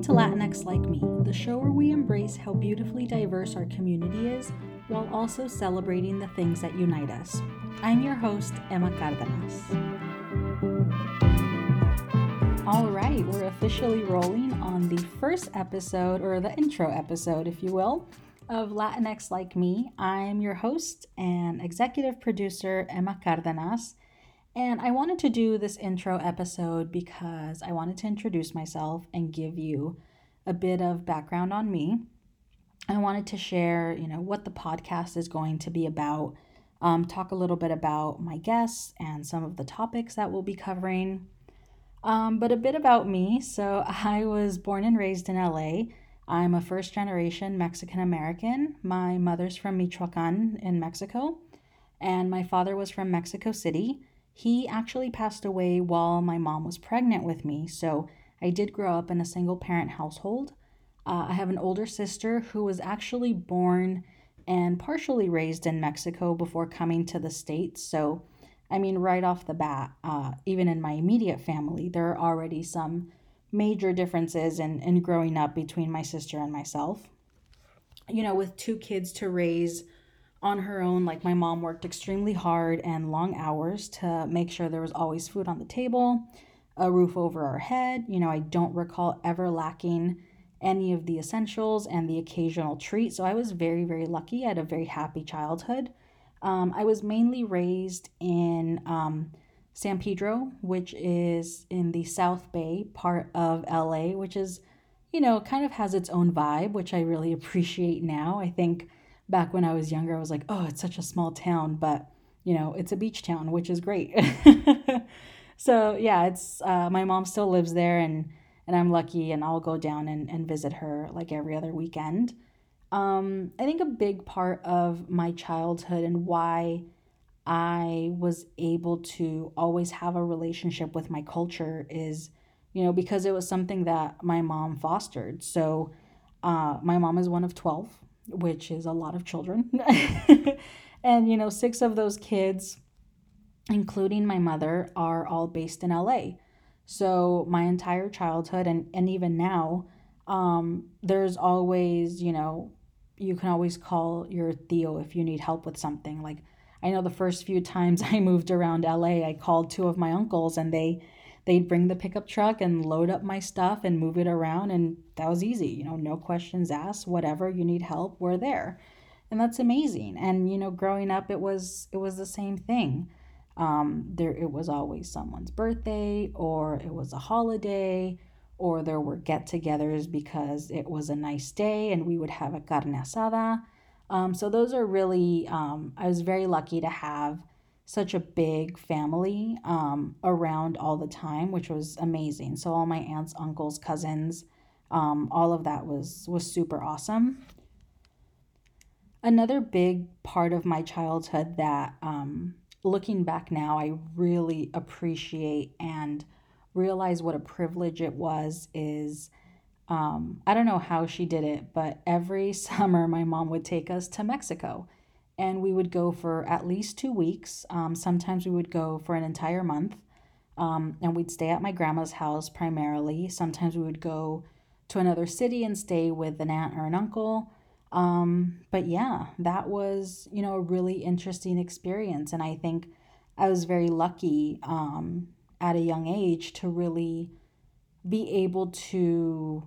Welcome to Latinx Like Me, the show where we embrace how beautifully diverse our community is while also celebrating the things that unite us. I'm your host, Emma Cardenas. All right, we're officially rolling on the first episode, or the intro episode, if you will, of Latinx Like Me. I'm your host and executive producer, Emma Cardenas. And I wanted to do this intro episode because I wanted to introduce myself and give you a bit of background on me. I wanted to share, you know, what the podcast is going to be about, um, talk a little bit about my guests and some of the topics that we'll be covering. Um, but a bit about me. So I was born and raised in LA. I'm a first generation Mexican American. My mother's from Michoacan in Mexico, and my father was from Mexico City. He actually passed away while my mom was pregnant with me, so I did grow up in a single parent household. Uh, I have an older sister who was actually born and partially raised in Mexico before coming to the States. So, I mean, right off the bat, uh, even in my immediate family, there are already some major differences in, in growing up between my sister and myself. You know, with two kids to raise, on her own. Like my mom worked extremely hard and long hours to make sure there was always food on the table, a roof over our head. You know, I don't recall ever lacking any of the essentials and the occasional treat. So I was very, very lucky. I had a very happy childhood. Um, I was mainly raised in um, San Pedro, which is in the South Bay part of LA, which is, you know, kind of has its own vibe, which I really appreciate now. I think back when I was younger, I was like, oh, it's such a small town, but you know, it's a beach town, which is great. so yeah, it's uh, my mom still lives there, and and I'm lucky, and I'll go down and, and visit her like every other weekend. Um, I think a big part of my childhood and why I was able to always have a relationship with my culture is, you know, because it was something that my mom fostered. So, uh, my mom is one of 12 which is a lot of children. and, you know, six of those kids, including my mother, are all based in LA. So my entire childhood and, and even now, um, there's always, you know, you can always call your tío if you need help with something. Like I know the first few times I moved around LA, I called two of my uncles and they they'd bring the pickup truck and load up my stuff and move it around and that was easy you know no questions asked whatever you need help we're there. And that's amazing. And you know growing up it was it was the same thing. Um, there it was always someone's birthday or it was a holiday or there were get-togethers because it was a nice day and we would have a carne asada. Um, so those are really um, i was very lucky to have such a big family um, around all the time, which was amazing. So all my aunts, uncles, cousins, um, all of that was was super awesome. Another big part of my childhood that, um, looking back now, I really appreciate and realize what a privilege it was is. Um, I don't know how she did it, but every summer my mom would take us to Mexico and we would go for at least two weeks. Um, sometimes we would go for an entire month. Um, and we'd stay at my grandma's house primarily. Sometimes we would go to another city and stay with an aunt or an uncle. Um, but yeah, that was, you know, a really interesting experience. And I think I was very lucky um, at a young age to really be able to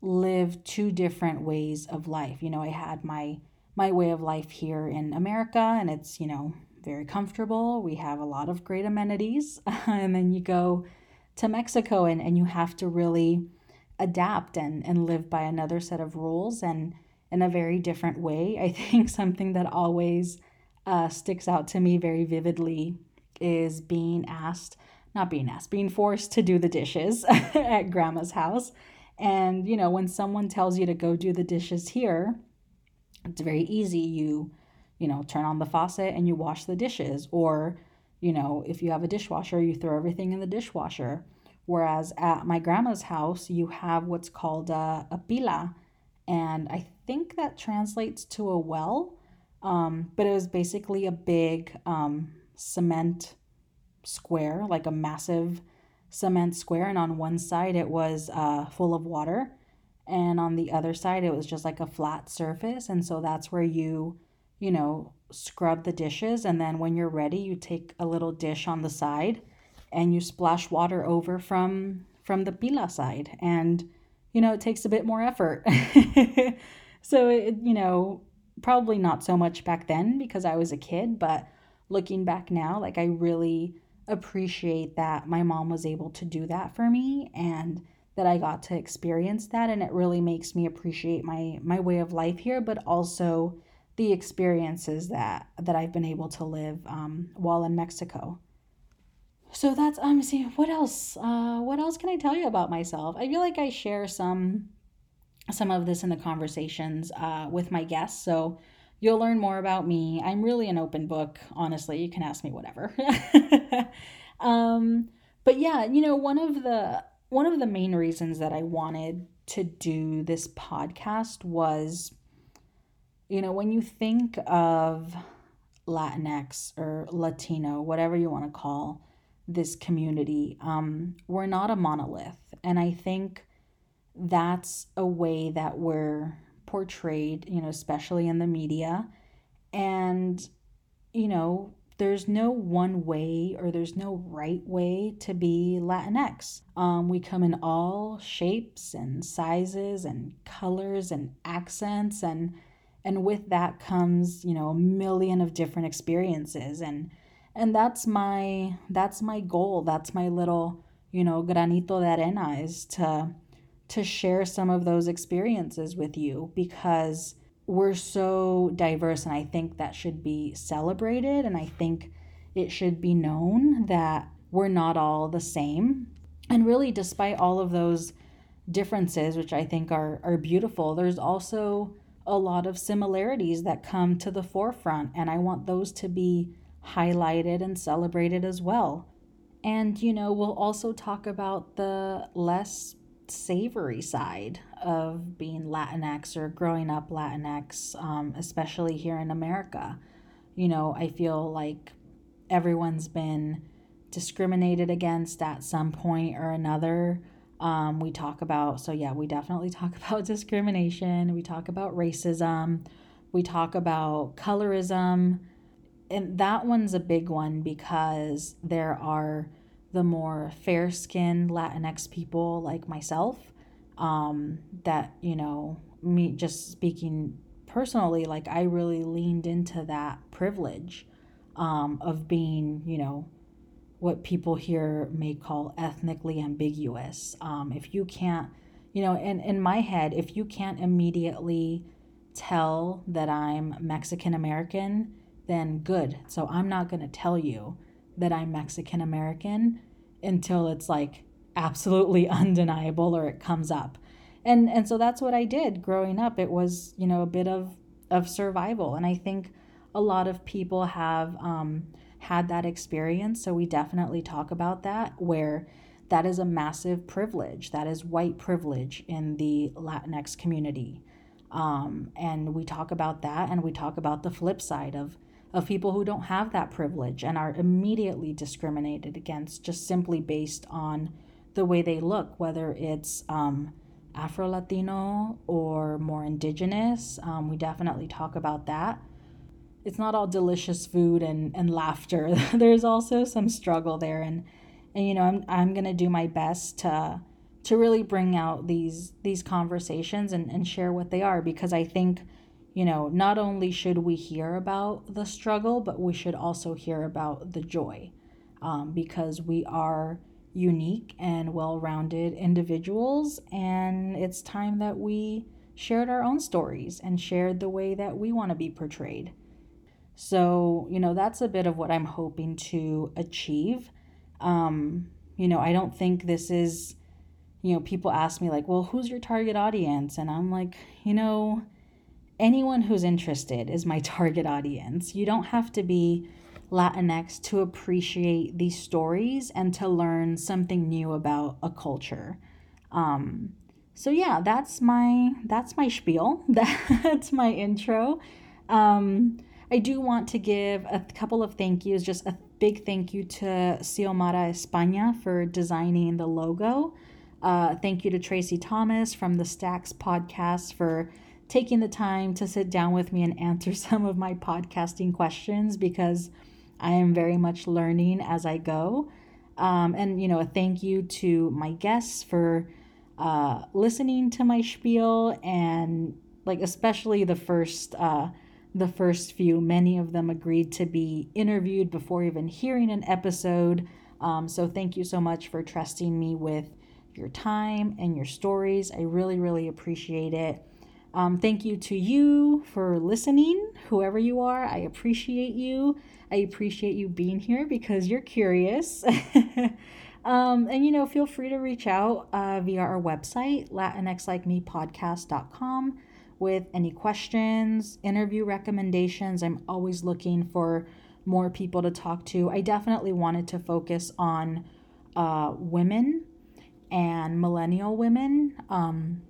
live two different ways of life. You know, I had my my way of life here in America, and it's, you know, very comfortable. We have a lot of great amenities. and then you go to Mexico and, and you have to really adapt and, and live by another set of rules and in a very different way. I think something that always uh, sticks out to me very vividly is being asked, not being asked, being forced to do the dishes at grandma's house. And, you know, when someone tells you to go do the dishes here, it's very easy. You, you know, turn on the faucet and you wash the dishes. Or, you know, if you have a dishwasher, you throw everything in the dishwasher. Whereas at my grandma's house, you have what's called a, a pila. And I think that translates to a well. Um, but it was basically a big um, cement square, like a massive cement square, and on one side it was uh, full of water, and on the other side it was just like a flat surface. And so that's where you, you know, scrub the dishes. And then when you're ready, you take a little dish on the side and you splash water over from from the pila side and you know it takes a bit more effort so it you know probably not so much back then because I was a kid but looking back now like I really appreciate that my mom was able to do that for me and that I got to experience that and it really makes me appreciate my my way of life here but also the experiences that that I've been able to live um, while in Mexico. So that's um see what else uh what else can I tell you about myself? I feel like I share some some of this in the conversations uh, with my guests. So you'll learn more about me. I'm really an open book, honestly. You can ask me whatever. um, but yeah, you know, one of the one of the main reasons that I wanted to do this podcast was you know, when you think of Latinx or Latino, whatever you want to call this community, um, we're not a monolith. And I think that's a way that we're portrayed, you know, especially in the media. And, you know, there's no one way or there's no right way to be Latinx. Um, we come in all shapes and sizes and colors and accents and and with that comes you know a million of different experiences and and that's my that's my goal that's my little you know granito de arena is to to share some of those experiences with you because we're so diverse and i think that should be celebrated and i think it should be known that we're not all the same and really despite all of those differences which i think are are beautiful there's also a lot of similarities that come to the forefront, and I want those to be highlighted and celebrated as well. And, you know, we'll also talk about the less savory side of being Latinx or growing up Latinx, um, especially here in America. You know, I feel like everyone's been discriminated against at some point or another. Um, we talk about, so yeah, we definitely talk about discrimination. We talk about racism. We talk about colorism. And that one's a big one because there are the more fair skinned Latinx people like myself um, that, you know, me just speaking personally, like I really leaned into that privilege um, of being, you know, what people here may call ethnically ambiguous. Um, if you can't, you know, in, in my head, if you can't immediately tell that I'm Mexican American, then good. So I'm not going to tell you that I'm Mexican American until it's like absolutely undeniable or it comes up. And and so that's what I did growing up. It was, you know, a bit of of survival. And I think a lot of people have um, had that experience. So we definitely talk about that, where that is a massive privilege. That is white privilege in the Latinx community. Um, and we talk about that and we talk about the flip side of, of people who don't have that privilege and are immediately discriminated against just simply based on the way they look, whether it's um, Afro Latino or more indigenous. Um, we definitely talk about that it's not all delicious food and, and laughter. There's also some struggle there and and you know, I'm I'm gonna do my best to to really bring out these these conversations and, and share what they are because I think, you know, not only should we hear about the struggle, but we should also hear about the joy. Um, because we are unique and well-rounded individuals and it's time that we shared our own stories and shared the way that we want to be portrayed. So, you know, that's a bit of what I'm hoping to achieve. Um, you know, I don't think this is, you know, people ask me, like, well, who's your target audience? And I'm like, you know, anyone who's interested is my target audience. You don't have to be Latinx to appreciate these stories and to learn something new about a culture. Um, so yeah, that's my that's my spiel. That's my intro. Um, I do want to give a couple of thank yous, just a big thank you to Xiomara España for designing the logo. Uh, thank you to Traci Thomas from the Stacks podcast for taking the time to sit down with me and answer some of my podcasting questions because I am very much learning as I go. Um, and, you know, a thank you to my guests for uh, listening to my spiel and, like, especially the first. Uh, the first few, many of them agreed to be interviewed before even hearing an episode. Um, so, thank you so much for trusting me with your time and your stories. I really, really appreciate it. Um, thank you to you for listening, whoever you are. I appreciate you. I appreciate you being here because you're curious. um, and, you know, feel free to reach out uh, via our website, latinxlikemepodcast.com, with any questions, interview recommendations. I'm always looking for more people to talk to. I definitely wanted to focus on uh, women and millennial women. Um,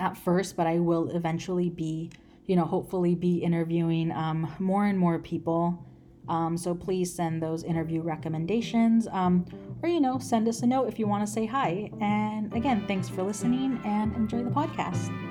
at first, but I will eventually be, you know, hopefully be interviewing um, more and more people. Um, so please send those interview recommendations um, or, you know, send us a note if you want to say hi. And again, thanks for listening and enjoy the podcast.